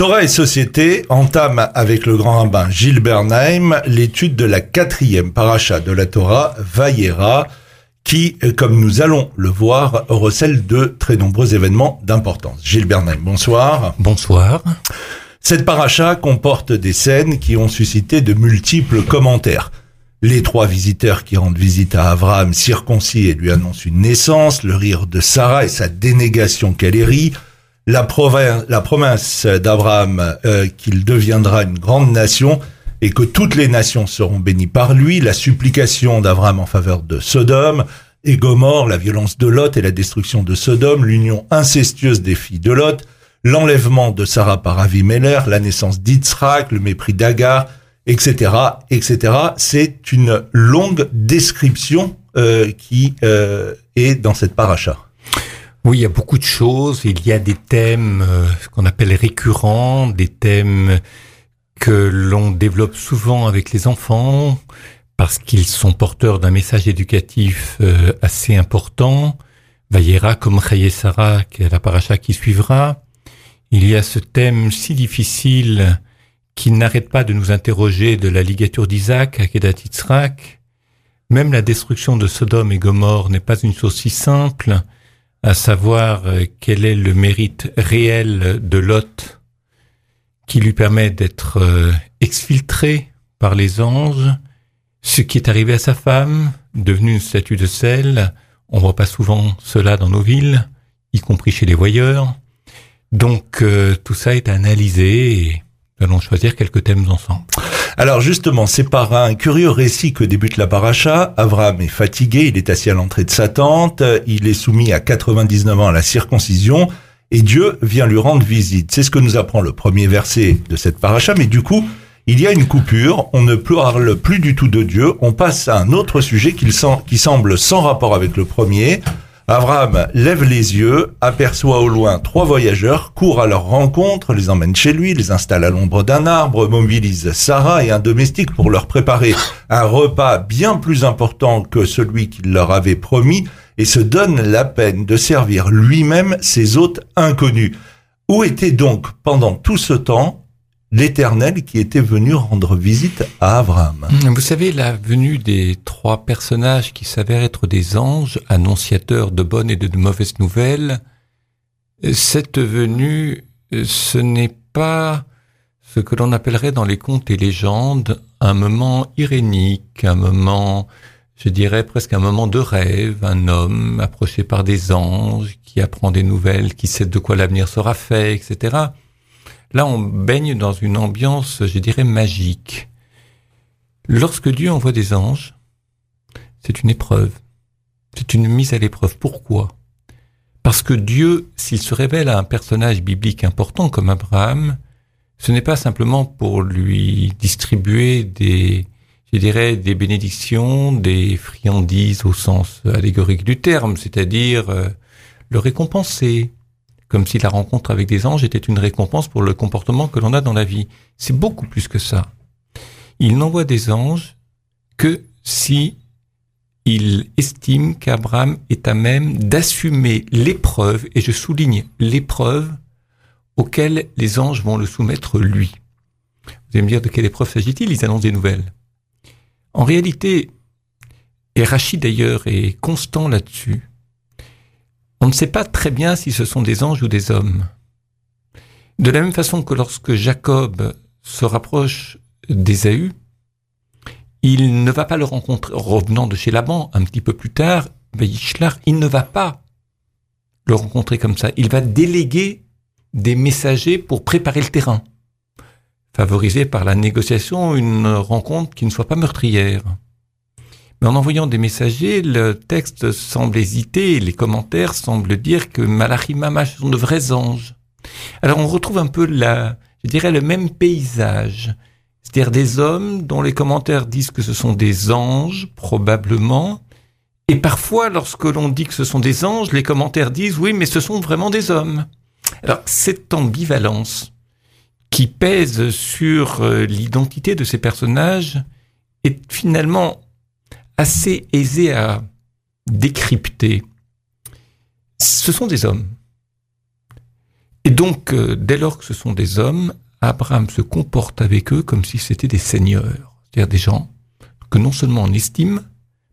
Torah et Société entame avec le grand rabbin Gilles Bernheim l'étude de la quatrième paracha de la Torah, Vayera, qui, comme nous allons le voir, recèle de très nombreux événements d'importance. Gilles Bernheim, bonsoir. Bonsoir. Cette paracha comporte des scènes qui ont suscité de multiples commentaires. Les trois visiteurs qui rendent visite à Abraham circoncis et lui annoncent une naissance, le rire de Sarah et sa dénégation qu'elle rit, la, la promesse d'Abraham euh, qu'il deviendra une grande nation et que toutes les nations seront bénies par lui, la supplication d'Abraham en faveur de Sodome, et Gomorre, la violence de Lot et la destruction de Sodome, l'union incestueuse des filles de Lot, l'enlèvement de Sarah par Avimelech, la naissance d'Yitzhak, le mépris d'Agar, etc., etc. C'est une longue description euh, qui euh, est dans cette paracha. Oui, il y a beaucoup de choses. Il y a des thèmes euh, qu'on appelle récurrents, des thèmes que l'on développe souvent avec les enfants parce qu'ils sont porteurs d'un message éducatif euh, assez important. Vayera comme Sarah, qui est la paracha qui suivra. Il y a ce thème si difficile qui n'arrête pas de nous interroger de la ligature d'Isaac à Kedat Même la destruction de Sodome et Gomorre n'est pas une chose si simple à savoir euh, quel est le mérite réel de Lot qui lui permet d'être euh, exfiltré par les anges, ce qui est arrivé à sa femme, devenue une statue de sel, on voit pas souvent cela dans nos villes, y compris chez les voyeurs. Donc euh, tout ça est analysé et nous allons choisir quelques thèmes ensemble. Alors justement, c'est par un curieux récit que débute la paracha. Avram est fatigué, il est assis à l'entrée de sa tente, il est soumis à 99 ans à la circoncision, et Dieu vient lui rendre visite. C'est ce que nous apprend le premier verset de cette paracha, mais du coup, il y a une coupure, on ne parle plus du tout de Dieu, on passe à un autre sujet qui, qui semble sans rapport avec le premier, Abraham lève les yeux, aperçoit au loin trois voyageurs, court à leur rencontre, les emmène chez lui, les installe à l'ombre d'un arbre, mobilise Sarah et un domestique pour leur préparer un repas bien plus important que celui qu'il leur avait promis et se donne la peine de servir lui-même ses hôtes inconnus. Où était donc pendant tout ce temps l'Éternel qui était venu rendre visite à Abraham. Vous savez, la venue des trois personnages qui s'avèrent être des anges, annonciateurs de bonnes et de mauvaises nouvelles, cette venue, ce n'est pas ce que l'on appellerait dans les contes et légendes un moment irénique, un moment, je dirais presque un moment de rêve, un homme approché par des anges qui apprend des nouvelles, qui sait de quoi l'avenir sera fait, etc. Là, on baigne dans une ambiance, je dirais, magique. Lorsque Dieu envoie des anges, c'est une épreuve. C'est une mise à l'épreuve. Pourquoi? Parce que Dieu, s'il se révèle à un personnage biblique important comme Abraham, ce n'est pas simplement pour lui distribuer des, je dirais, des bénédictions, des friandises au sens allégorique du terme, c'est-à-dire euh, le récompenser, comme si la rencontre avec des anges était une récompense pour le comportement que l'on a dans la vie. C'est beaucoup plus que ça. Il n'envoie des anges que si il estime qu'Abraham est à même d'assumer l'épreuve, et je souligne l'épreuve auquel les anges vont le soumettre lui. Vous allez me dire de quelle épreuve s'agit-il? Ils annoncent des nouvelles. En réalité, et d'ailleurs est constant là-dessus, on ne sait pas très bien si ce sont des anges ou des hommes. De la même façon que lorsque Jacob se rapproche d'Ésaü, il ne va pas le rencontrer, revenant de chez Laban un petit peu plus tard, il ne va pas le rencontrer comme ça. Il va déléguer des messagers pour préparer le terrain, favoriser par la négociation une rencontre qui ne soit pas meurtrière. Mais en envoyant des messagers, le texte semble hésiter, les commentaires semblent dire que Malachi Mamash sont de vrais anges. Alors on retrouve un peu la, je dirais, le même paysage. C'est-à-dire des hommes dont les commentaires disent que ce sont des anges, probablement. Et parfois, lorsque l'on dit que ce sont des anges, les commentaires disent oui, mais ce sont vraiment des hommes. Alors, cette ambivalence qui pèse sur euh, l'identité de ces personnages est finalement assez aisé à décrypter. Ce sont des hommes. Et Donc, euh, dès lors que ce sont des hommes, Abraham se comporte avec eux comme si c'était des seigneurs, c'est-à-dire des gens que non seulement on estime,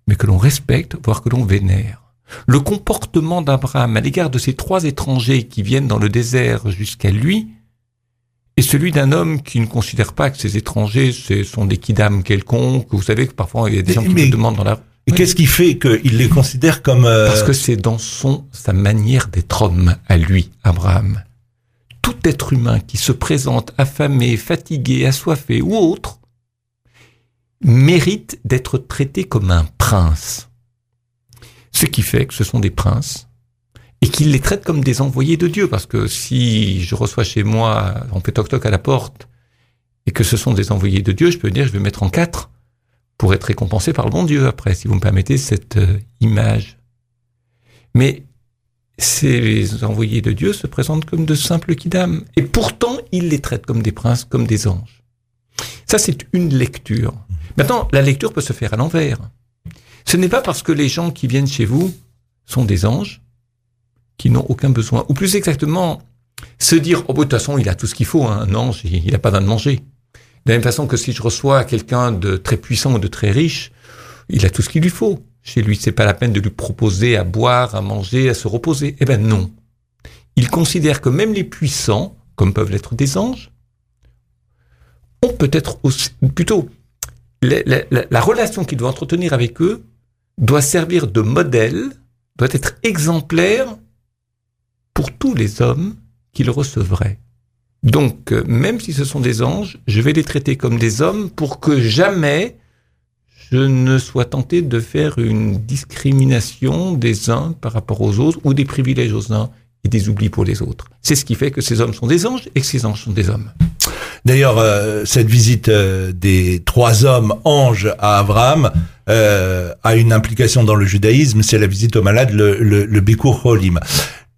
mais que l'on respecte, voire que l'on vénère. Le comportement d'Abraham à l'égard de ces trois étrangers qui viennent dans le désert jusqu'à lui est celui d'un homme qui ne considère pas que ces étrangers ce sont des kidam quelconques. Vous savez que parfois il y a des gens qui me demandent dans la et qu'est-ce qui fait qu'il les considère comme... Euh, Parce que c'est dans son sa manière d'être homme à lui, Abraham. Tout être humain qui se présente affamé, fatigué, assoiffé ou autre mérite d'être traité comme un prince. Ce qui fait que ce sont des princes et qu'il les traite comme des envoyés de Dieu. Parce que si je reçois chez moi, on fait toc-toc à la porte et que ce sont des envoyés de Dieu, je peux dire, je vais mettre en quatre pour être récompensé par le bon Dieu après, si vous me permettez cette euh, image. Mais ces envoyés de Dieu se présentent comme de simples kidam, et pourtant il les traite comme des princes, comme des anges. Ça, c'est une lecture. Maintenant, la lecture peut se faire à l'envers. Ce n'est pas parce que les gens qui viennent chez vous sont des anges, qui n'ont aucun besoin, ou plus exactement, se dire, oh, de toute façon, il a tout ce qu'il faut, hein, un ange, il n'a pas besoin de manger. De la même façon que si je reçois quelqu'un de très puissant ou de très riche, il a tout ce qu'il lui faut. Chez lui, c'est pas la peine de lui proposer à boire, à manger, à se reposer. Eh ben non. Il considère que même les puissants, comme peuvent l'être des anges, ont peut-être aussi, plutôt, la, la relation qu'il doit entretenir avec eux doit servir de modèle, doit être exemplaire pour tous les hommes qu'il recevrait. Donc, euh, même si ce sont des anges, je vais les traiter comme des hommes pour que jamais je ne sois tenté de faire une discrimination des uns par rapport aux autres ou des privilèges aux uns et des oublis pour les autres. C'est ce qui fait que ces hommes sont des anges et que ces anges sont des hommes. D'ailleurs, euh, cette visite euh, des trois hommes anges à Abraham a une implication dans le judaïsme, c'est la visite aux malades, le, le, le Holim.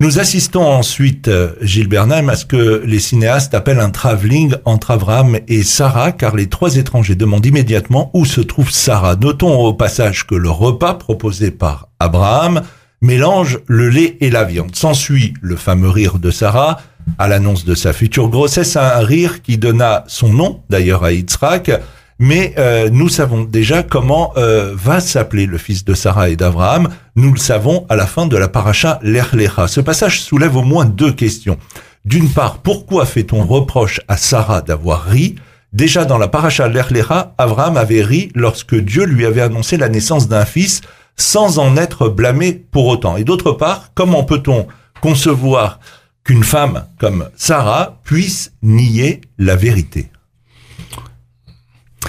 Nous assistons ensuite, euh, Gilles Bernheim, à ce que les cinéastes appellent un travelling entre Abraham et Sarah, car les trois étrangers demandent immédiatement où se trouve Sarah. Notons au passage que le repas proposé par Abraham mélange le lait et la viande. S'ensuit le fameux rire de Sarah à l'annonce de sa future grossesse, un rire qui donna son nom d'ailleurs à Yitzhak, mais euh, nous savons déjà comment euh, va s'appeler le fils de Sarah et d'Abraham. Nous le savons à la fin de la paracha l'Erlecha. Ce passage soulève au moins deux questions. D'une part, pourquoi fait-on reproche à Sarah d'avoir ri? Déjà dans la paracha l'Erlecha, Abraham avait ri lorsque Dieu lui avait annoncé la naissance d'un fils sans en être blâmé pour autant. Et d'autre part, comment peut-on concevoir qu'une femme comme Sarah puisse nier la vérité?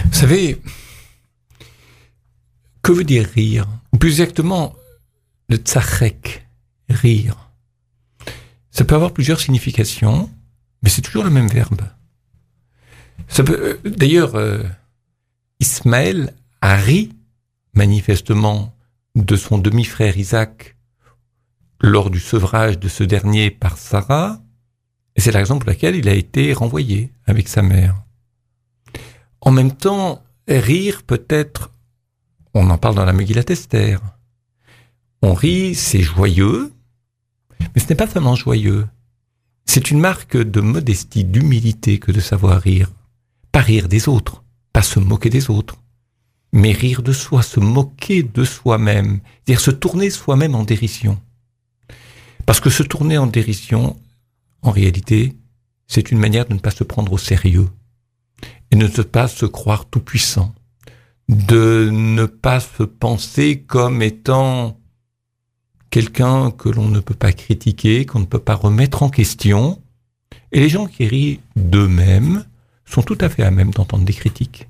Vous savez, que veut dire rire plus exactement, le tsarek, rire. Ça peut avoir plusieurs significations, mais c'est toujours le même verbe. Ça peut, euh, d'ailleurs, euh, Ismaël a ri manifestement de son demi-frère Isaac lors du sevrage de ce dernier par Sarah, et c'est la raison pour laquelle il a été renvoyé avec sa mère. En même temps, rire peut-être, on en parle dans la Megillat Esther. On rit, c'est joyeux, mais ce n'est pas vraiment joyeux. C'est une marque de modestie, d'humilité que de savoir rire. Pas rire des autres, pas se moquer des autres, mais rire de soi, se moquer de soi-même, c'est-à-dire se tourner soi-même en dérision. Parce que se tourner en dérision, en réalité, c'est une manière de ne pas se prendre au sérieux et ne pas se croire tout puissant, de ne pas se penser comme étant quelqu'un que l'on ne peut pas critiquer, qu'on ne peut pas remettre en question. Et les gens qui rient d'eux-mêmes sont tout à fait à même d'entendre des critiques.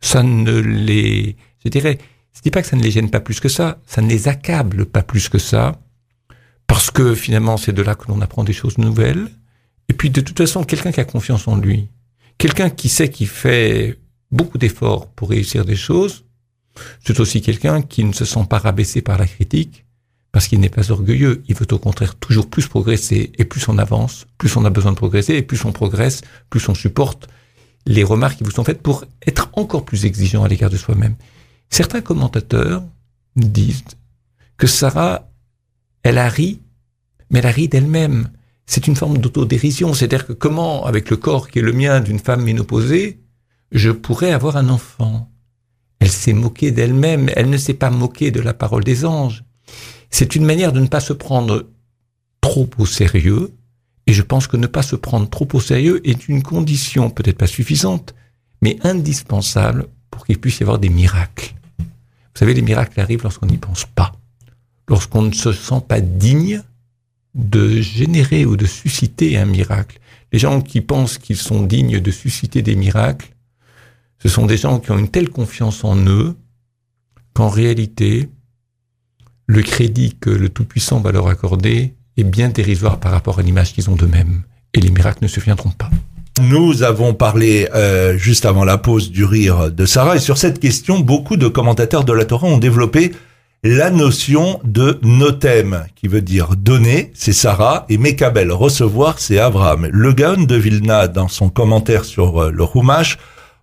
Ça ne les, je dirais, je dis pas que ça ne les gêne pas plus que ça, ça ne les accable pas plus que ça, parce que finalement c'est de là que l'on apprend des choses nouvelles. Et puis de toute façon, quelqu'un qui a confiance en lui, Quelqu'un qui sait qu'il fait beaucoup d'efforts pour réussir des choses, c'est aussi quelqu'un qui ne se sent pas rabaissé par la critique, parce qu'il n'est pas orgueilleux. Il veut au contraire toujours plus progresser, et plus on avance, plus on a besoin de progresser, et plus on progresse, plus on supporte les remarques qui vous sont faites pour être encore plus exigeant à l'égard de soi-même. Certains commentateurs disent que Sarah, elle a ri, mais elle a ri d'elle-même. C'est une forme d'autodérision. C'est-à-dire que comment, avec le corps qui est le mien d'une femme ménopausée, je pourrais avoir un enfant? Elle s'est moquée d'elle-même, elle ne s'est pas moquée de la parole des anges. C'est une manière de ne pas se prendre trop au sérieux, et je pense que ne pas se prendre trop au sérieux est une condition, peut-être pas suffisante, mais indispensable pour qu'il puisse y avoir des miracles. Vous savez, les miracles arrivent lorsqu'on n'y pense pas, lorsqu'on ne se sent pas digne de générer ou de susciter un miracle. Les gens qui pensent qu'ils sont dignes de susciter des miracles, ce sont des gens qui ont une telle confiance en eux qu'en réalité, le crédit que le Tout-Puissant va leur accorder est bien dérisoire par rapport à l'image qu'ils ont d'eux-mêmes. Et les miracles ne se viendront pas. Nous avons parlé euh, juste avant la pause du rire de Sarah et sur cette question, beaucoup de commentateurs de la Torah ont développé la notion de notem, qui veut dire donner, c'est Sarah, et Mekabel, recevoir, c'est Abraham. Le Gaon de Vilna, dans son commentaire sur euh, le Rumash,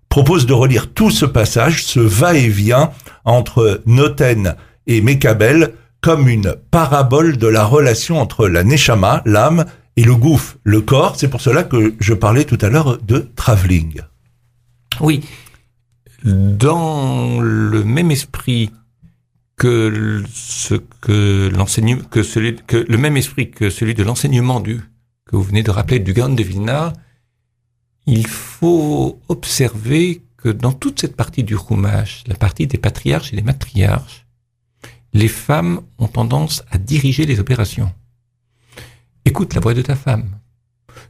propose de relire tout ce passage, ce va-et-vient entre Noten et Mekabel, comme une parabole de la relation entre la Neshama, l'âme, et le gouffre, le corps. C'est pour cela que je parlais tout à l'heure de travelling. Oui. Dans le même esprit que ce que l'enseignement, que celui, que le même esprit que celui de l'enseignement du, que vous venez de rappeler du Gaon de Vilna, il faut observer que dans toute cette partie du Chumash, la partie des patriarches et des matriarches, les femmes ont tendance à diriger les opérations écoute la voix de ta femme.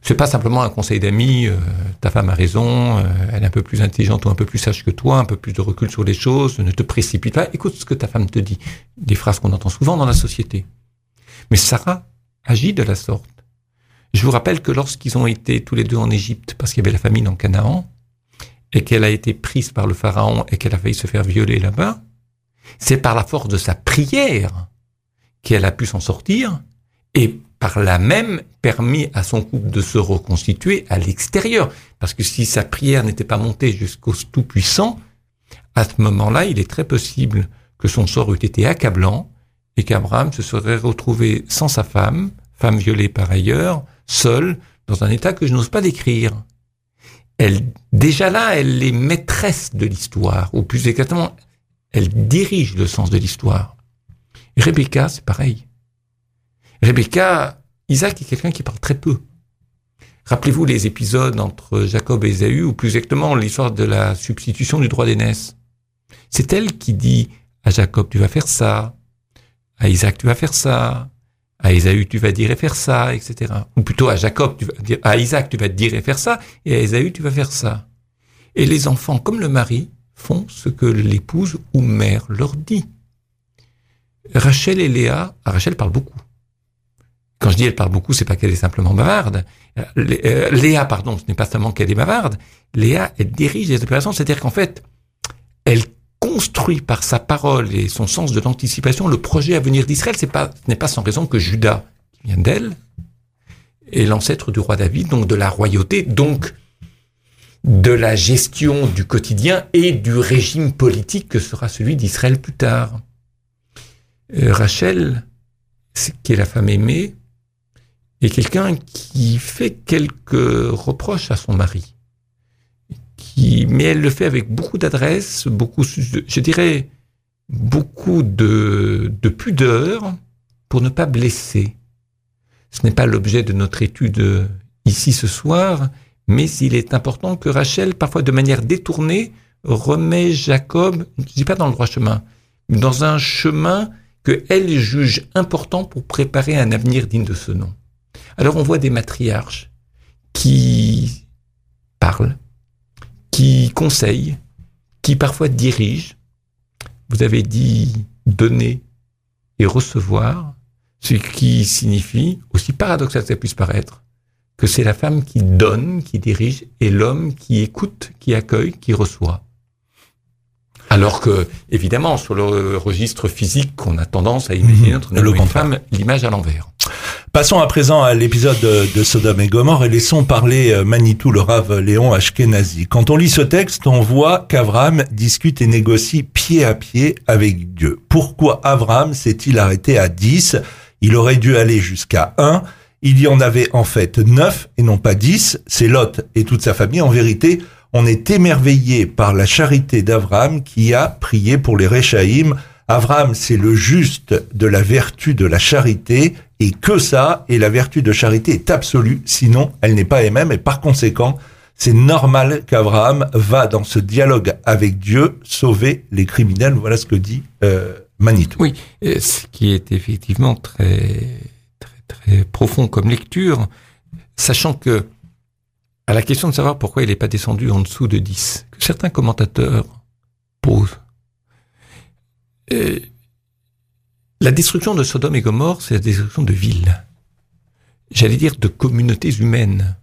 C'est pas simplement un conseil d'amis, euh, ta femme a raison, euh, elle est un peu plus intelligente ou un peu plus sage que toi, un peu plus de recul sur les choses, ne te précipite pas, écoute ce que ta femme te dit. Des phrases qu'on entend souvent dans la société. Mais Sarah agit de la sorte. Je vous rappelle que lorsqu'ils ont été tous les deux en Égypte, parce qu'il y avait la famine en Canaan, et qu'elle a été prise par le pharaon et qu'elle a failli se faire violer là-bas, c'est par la force de sa prière qu'elle a pu s'en sortir, et par là même permis à son couple de se reconstituer à l'extérieur. Parce que si sa prière n'était pas montée jusqu'au Tout-Puissant, à ce moment-là, il est très possible que son sort eût été accablant et qu'Abraham se serait retrouvé sans sa femme, femme violée par ailleurs, seule, dans un état que je n'ose pas décrire. Elle, déjà là, elle est maîtresse de l'histoire, ou plus exactement, elle dirige le sens de l'histoire. Rebecca, c'est pareil. Rebecca, Isaac est quelqu'un qui parle très peu. Rappelez-vous les épisodes entre Jacob et Ésaü, ou plus exactement l'histoire de la substitution du droit d'aînesse. C'est elle qui dit à Jacob, tu vas faire ça, à Isaac, tu vas faire ça, à Ésaü, tu vas dire et faire ça, etc. Ou plutôt à Jacob, tu vas dire, à Isaac, tu vas dire et faire ça, et à Ésaü, tu vas faire ça. Et les enfants, comme le mari, font ce que l'épouse ou mère leur dit. Rachel et Léa, ah, Rachel parle beaucoup. Quand je dis elle parle beaucoup, c'est pas qu'elle est simplement bavarde. Euh, euh, Léa, pardon, ce n'est pas seulement qu'elle est bavarde. Léa, elle dirige les opérations, c'est-à-dire qu'en fait, elle construit par sa parole et son sens de l'anticipation le projet à venir d'Israël. C'est pas, ce n'est pas sans raison que Judas, qui vient d'elle, est l'ancêtre du roi David, donc de la royauté, donc de la gestion du quotidien et du régime politique que sera celui d'Israël plus tard. Euh, Rachel, qui est la femme aimée, et quelqu'un qui fait quelques reproches à son mari. Qui, mais elle le fait avec beaucoup d'adresse, beaucoup, je dirais, beaucoup de, de pudeur pour ne pas blesser. Ce n'est pas l'objet de notre étude ici ce soir, mais il est important que Rachel, parfois de manière détournée, remet Jacob, je ne dis pas dans le droit chemin, mais dans un chemin que elle juge important pour préparer un avenir digne de ce nom. Alors on voit des matriarches qui parlent, qui conseillent, qui parfois dirigent. Vous avez dit donner et recevoir, ce qui signifie, aussi paradoxal que ça puisse paraître, que c'est la femme qui donne, qui dirige, et l'homme qui écoute, qui accueille, qui reçoit. Alors que, évidemment, sur le registre physique, on a tendance à imaginer mmh. notre le femme l'image à l'envers. Passons à présent à l'épisode de, Sodome et Gomorre et laissons parler euh, Manitou, le rave Léon Ashkenazi. Quand on lit ce texte, on voit qu'Avram discute et négocie pied à pied avec Dieu. Pourquoi Avram s'est-il arrêté à 10 Il aurait dû aller jusqu'à 1 Il y en avait en fait neuf et non pas dix. C'est Lot et toute sa famille. En vérité, on est émerveillé par la charité d'Abraham qui a prié pour les Réchaïm. Abraham, c'est le juste de la vertu de la charité et que ça, et la vertu de charité est absolue, sinon elle n'est pas elle-même et par conséquent, c'est normal qu'Abraham va dans ce dialogue avec Dieu sauver les criminels. Voilà ce que dit euh, Manitou. Oui, ce qui est effectivement très, très, très profond comme lecture, sachant que à la question de savoir pourquoi il n'est pas descendu en dessous de 10, que certains commentateurs posent. La destruction de Sodome et Gomorre, c'est la destruction de villes. J'allais dire de communautés humaines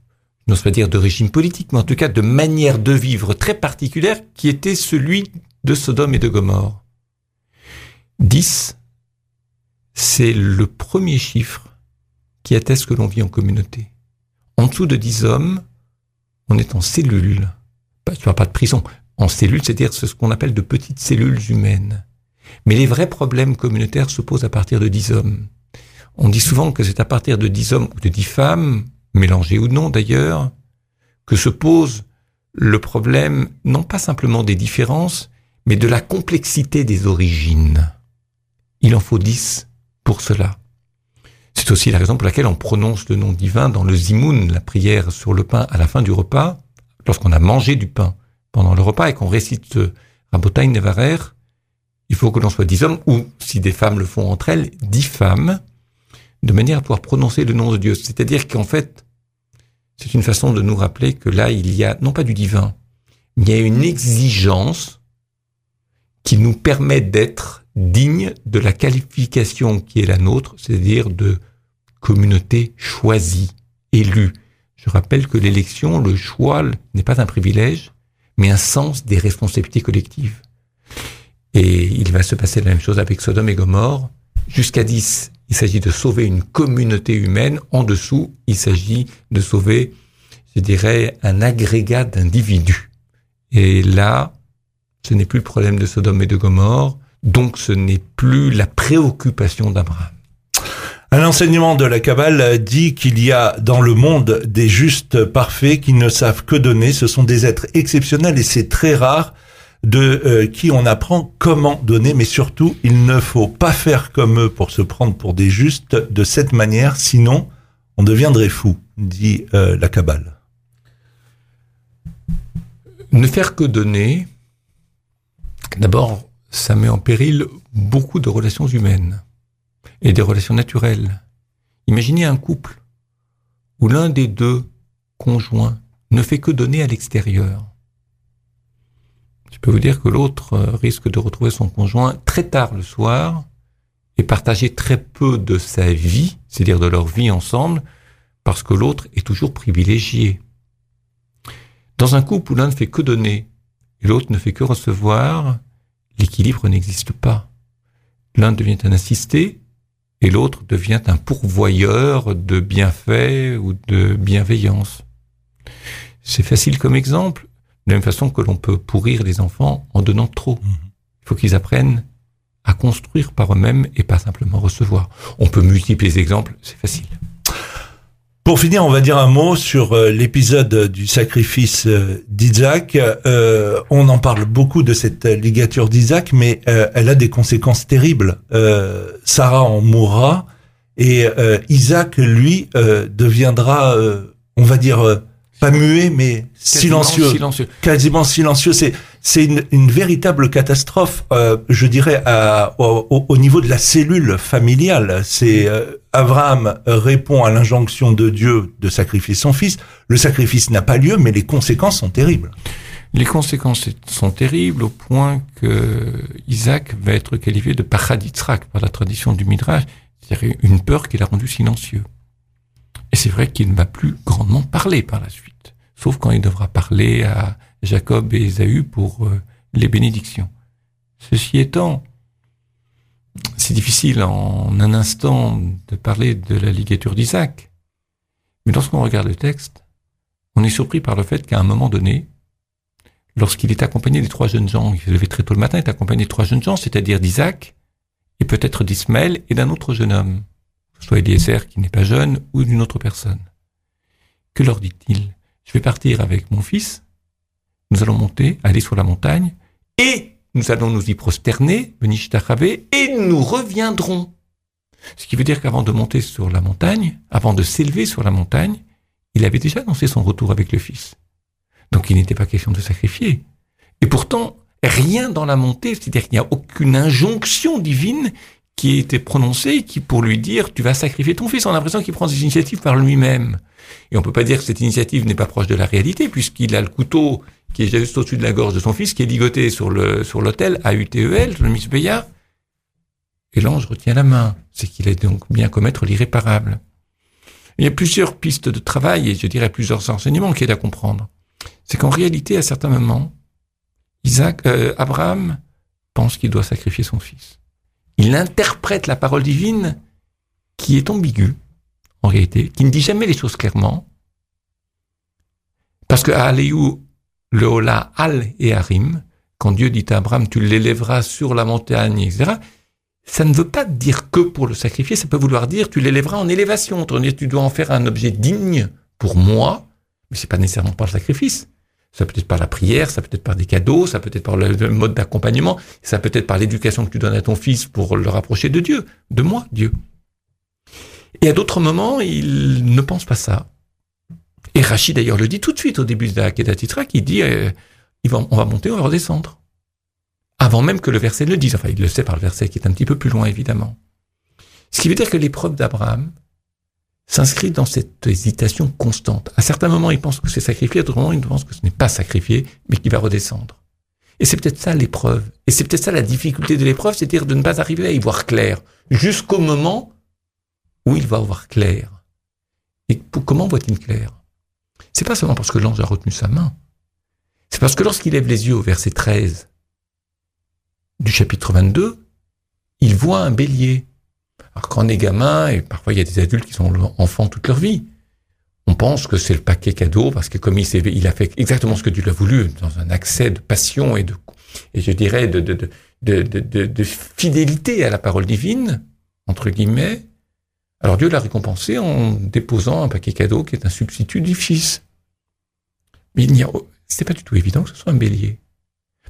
n'ose pas dire de régime politique, mais en tout cas de manière de vivre très particulière qui était celui de Sodome et de Gomorre. 10, c'est le premier chiffre qui atteste que l'on vit en communauté. En dessous de 10 hommes, on est en cellule. Pas, tu pas de prison. En cellule, c'est-à-dire ce qu'on appelle de petites cellules humaines. Mais les vrais problèmes communautaires se posent à partir de 10 hommes. On dit souvent que c'est à partir de 10 hommes ou de 10 femmes mélangé ou non d'ailleurs, que se pose le problème non pas simplement des différences, mais de la complexité des origines. Il en faut dix pour cela. C'est aussi la raison pour laquelle on prononce le nom divin dans le zimoun, la prière sur le pain à la fin du repas, lorsqu'on a mangé du pain pendant le repas et qu'on récite Rabotai Nevarer, il faut que l'on soit dix hommes, ou si des femmes le font entre elles, dix femmes, de manière à pouvoir prononcer le nom de Dieu. C'est-à-dire qu'en fait, c'est une façon de nous rappeler que là, il y a, non pas du divin, il y a une exigence qui nous permet d'être dignes de la qualification qui est la nôtre, c'est-à-dire de communauté choisie, élue. Je rappelle que l'élection, le choix n'est pas un privilège, mais un sens des responsabilités collectives. Et il va se passer la même chose avec Sodome et Gomorre. Jusqu'à 10, il s'agit de sauver une communauté humaine. En dessous, il s'agit de sauver, je dirais, un agrégat d'individus. Et là, ce n'est plus le problème de Sodome et de Gomorre, donc ce n'est plus la préoccupation d'Abraham. Un enseignement de la Kabbale dit qu'il y a dans le monde des justes parfaits qui ne savent que donner. Ce sont des êtres exceptionnels et c'est très rare de euh, qui on apprend comment donner, mais surtout, il ne faut pas faire comme eux pour se prendre pour des justes de cette manière, sinon on deviendrait fou, dit euh, la Kabbale. Ne faire que donner, d'abord, ça met en péril beaucoup de relations humaines et des relations naturelles. Imaginez un couple où l'un des deux conjoints ne fait que donner à l'extérieur je peux vous dire que l'autre euh, risque de retrouver son conjoint très tard le soir et partager très peu de sa vie, c'est-à-dire de leur vie ensemble, parce que l'autre est toujours privilégié. Dans un couple où l'un ne fait que donner et l'autre ne fait que recevoir, l'équilibre n'existe pas. L'un devient un assisté et l'autre devient un pourvoyeur de bienfaits ou de bienveillance. C'est facile comme exemple, de la même façon que l'on peut pourrir les enfants en donnant trop. Mhm. Il faut qu'ils apprennent à construire par eux-mêmes et pas simplement recevoir. On peut multiplier les exemples, c'est facile. Pour finir, on va dire un mot sur euh, l'épisode du sacrifice euh, d'Isaac. Euh, on en parle beaucoup de cette ligature d'Isaac, mais elle a des conséquences terribles. Sarah en mourra et Isaac, lui, deviendra, on va dire, pas muet, mais silencieux, silencieux, quasiment silencieux. C'est c'est une, une, véritable catastrophe, euh, je dirais, à, au, au, niveau de la cellule familiale. C'est euh, Abraham répond à l'injonction de Dieu de sacrifier son fils. Le sacrifice n'a pas lieu, mais les conséquences sont terribles. Les conséquences sont terribles au point que Isaac va être qualifié de paraditzrak par la tradition du Midrash, c'est-à-dire une peur qui l'a rendu silencieux. Et c'est vrai qu'il ne va plus grandement parler par la suite, sauf quand il devra parler à Jacob et Ésaü pour euh, les bénédictions. Ceci étant, c'est difficile en un instant de parler de la ligature d'Isaac, mais lorsqu'on regarde le texte, on est surpris par le fait qu'à un moment donné, lorsqu'il est accompagné des trois jeunes gens, il s'est levé très tôt le matin, il est accompagné de trois jeunes gens, c'est-à-dire d'Isaac, et peut-être d'Ismaël et d'un autre jeune homme. soit Eliezer qui n'est pas jeune ou d'une autre personne. Que leur dit-il? Je vais partir avec mon fils, nous allons monter, aller sur la montagne, et nous allons nous y prosterner, et nous reviendrons. Ce qui veut dire qu'avant de monter sur la montagne, avant de s'élever sur la montagne, il avait déjà annoncé son retour avec le Fils. Donc il n'était pas question de sacrifier. Et pourtant, rien dans la montée, c'est-à-dire qu'il n'y a aucune injonction divine qui été prononcée qui pour lui dire tu vas sacrifier ton fils. On a l'impression qu'il prend des initiatives par lui-même. Et on peut pas dire que cette initiative n'est pas proche de la réalité puisqu'il a le couteau qui est juste au-dessus de la gorge de son fils qui est ligoté sur le sur l'autel à UTEL, le Misbeya. Et l'ange retient la main. C'est qu'il a donc bien commettre l'irréparable. Il y a plusieurs pistes de travail et je dirais plusieurs enseignements qui aident à comprendre. C'est qu'en réalité, à certains moments, Isaac, euh, Abraham pense qu'il doit sacrifier son fils. Il interprète la parole divine qui est ambiguë, en réalité, qui ne dit jamais les choses clairement. Parce que à le Hola, Al et Harim, quand Dieu dit à Abraham, tu l'élèveras sur la montagne, etc., ça ne veut pas dire que pour le sacrifier, ça peut vouloir dire tu l'élèveras en élévation, tu dois en faire un objet digne pour moi, mais c'est pas nécessairement par le sacrifice. Ça peut être par la prière, ça peut être par des cadeaux, ça peut être par le, mode d'accompagnement, ça peut être par l'éducation que tu donnes à ton fils pour le rapprocher de Dieu, de moi, Dieu. Et à d'autres moments, il ne pense pas ça. Et Rachid d'ailleurs le dit tout de suite au début de la Kedatitra, qui dit euh, on va monter, on va redescendre. Avant même que le verset le dise. Enfin, il le sait par le verset qui est un petit peu plus loin, évidemment. Ce qui veut dire que l'épreuve d'Abraham s'inscrit dans cette hésitation constante. À certains moments, il pense que c'est sacrifié, à d'autres moments, il pense que ce n'est pas sacrifié, mais qu'il va redescendre. Et c'est peut-être ça l'épreuve. Et c'est peut-être ça la difficulté de l'épreuve, c'est-à-dire de ne pas arriver à y voir clair, jusqu'au moment où il va voir clair. Et comment voit-il clair? C'est pas seulement parce que l'ange a retenu sa main. C'est parce que lorsqu'il lève les yeux au verset 13 du chapitre 22, il voit un bélier. Alors quand on est gamin, et parfois il y a des adultes qui sont enfants toute leur vie, on pense que c'est le paquet cadeau parce que comme il, il a fait exactement ce que Dieu l'a voulu, dans un accès de passion et de, et je dirais de, fidélité à la parole divine, entre guillemets, alors Dieu l'a récompensé en déposant un paquet cadeau qui est un substitut du fils. Mais il n'y a, c'est pas du tout évident que ce soit un bélier.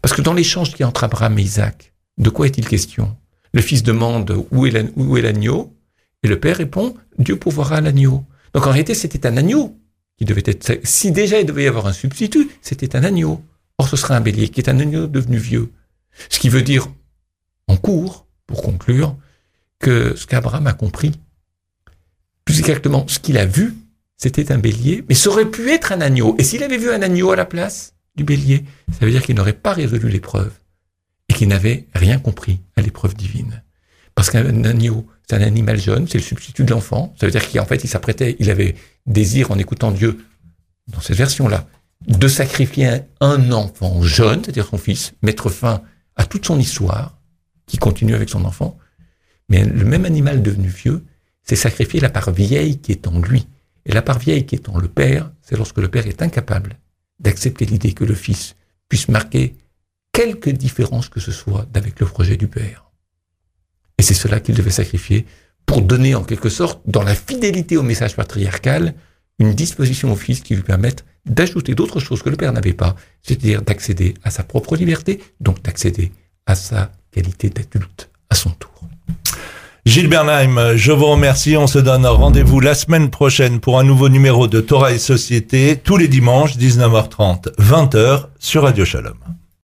Parce que dans l'échange qui est entre Abraham et Isaac, de quoi est-il question? Le fils demande où est l'agneau, et le père répond Dieu pourvoira l'agneau. Donc en réalité, c'était un agneau qui devait être. Si déjà il devait y avoir un substitut, c'était un agneau. Or, ce serait un bélier qui est un agneau devenu vieux. Ce qui veut dire, en cours, pour conclure, que ce qu'Abraham a compris, plus exactement ce qu'il a vu, c'était un bélier, mais ça aurait pu être un agneau. Et s'il avait vu un agneau à la place du bélier, ça veut dire qu'il n'aurait pas résolu l'épreuve et qu'il n'avait rien compris à l'épreuve divine. Parce qu'un agneau, c'est un animal jeune, c'est le substitut de l'enfant. Ça veut dire qu'en fait, il s'apprêtait, il avait désir en écoutant Dieu, dans cette version-là, de sacrifier un enfant jeune, c'est-à-dire son fils, mettre fin à toute son histoire, qui continue avec son enfant. Mais le même animal devenu vieux, c'est sacrifier la part vieille qui est en lui. Et la part vieille qui est en le Père, c'est lorsque le Père est incapable d'accepter l'idée que le Fils puisse marquer quelque différence que ce soit d'avec le projet du Père. Et c'est cela qu'il devait sacrifier pour donner en quelque sorte, dans la fidélité au message patriarcal, une disposition au Fils qui lui permette d'ajouter d'autres choses que le Père n'avait pas, c'est-à-dire d'accéder à sa propre liberté, donc d'accéder à sa qualité d'adulte à son tour. Gilles Bernheim, je vous remercie. On se donne rendez-vous la semaine prochaine pour un nouveau numéro de Torah et Société, tous les dimanches, 19h30, 20h, sur Radio Shalom.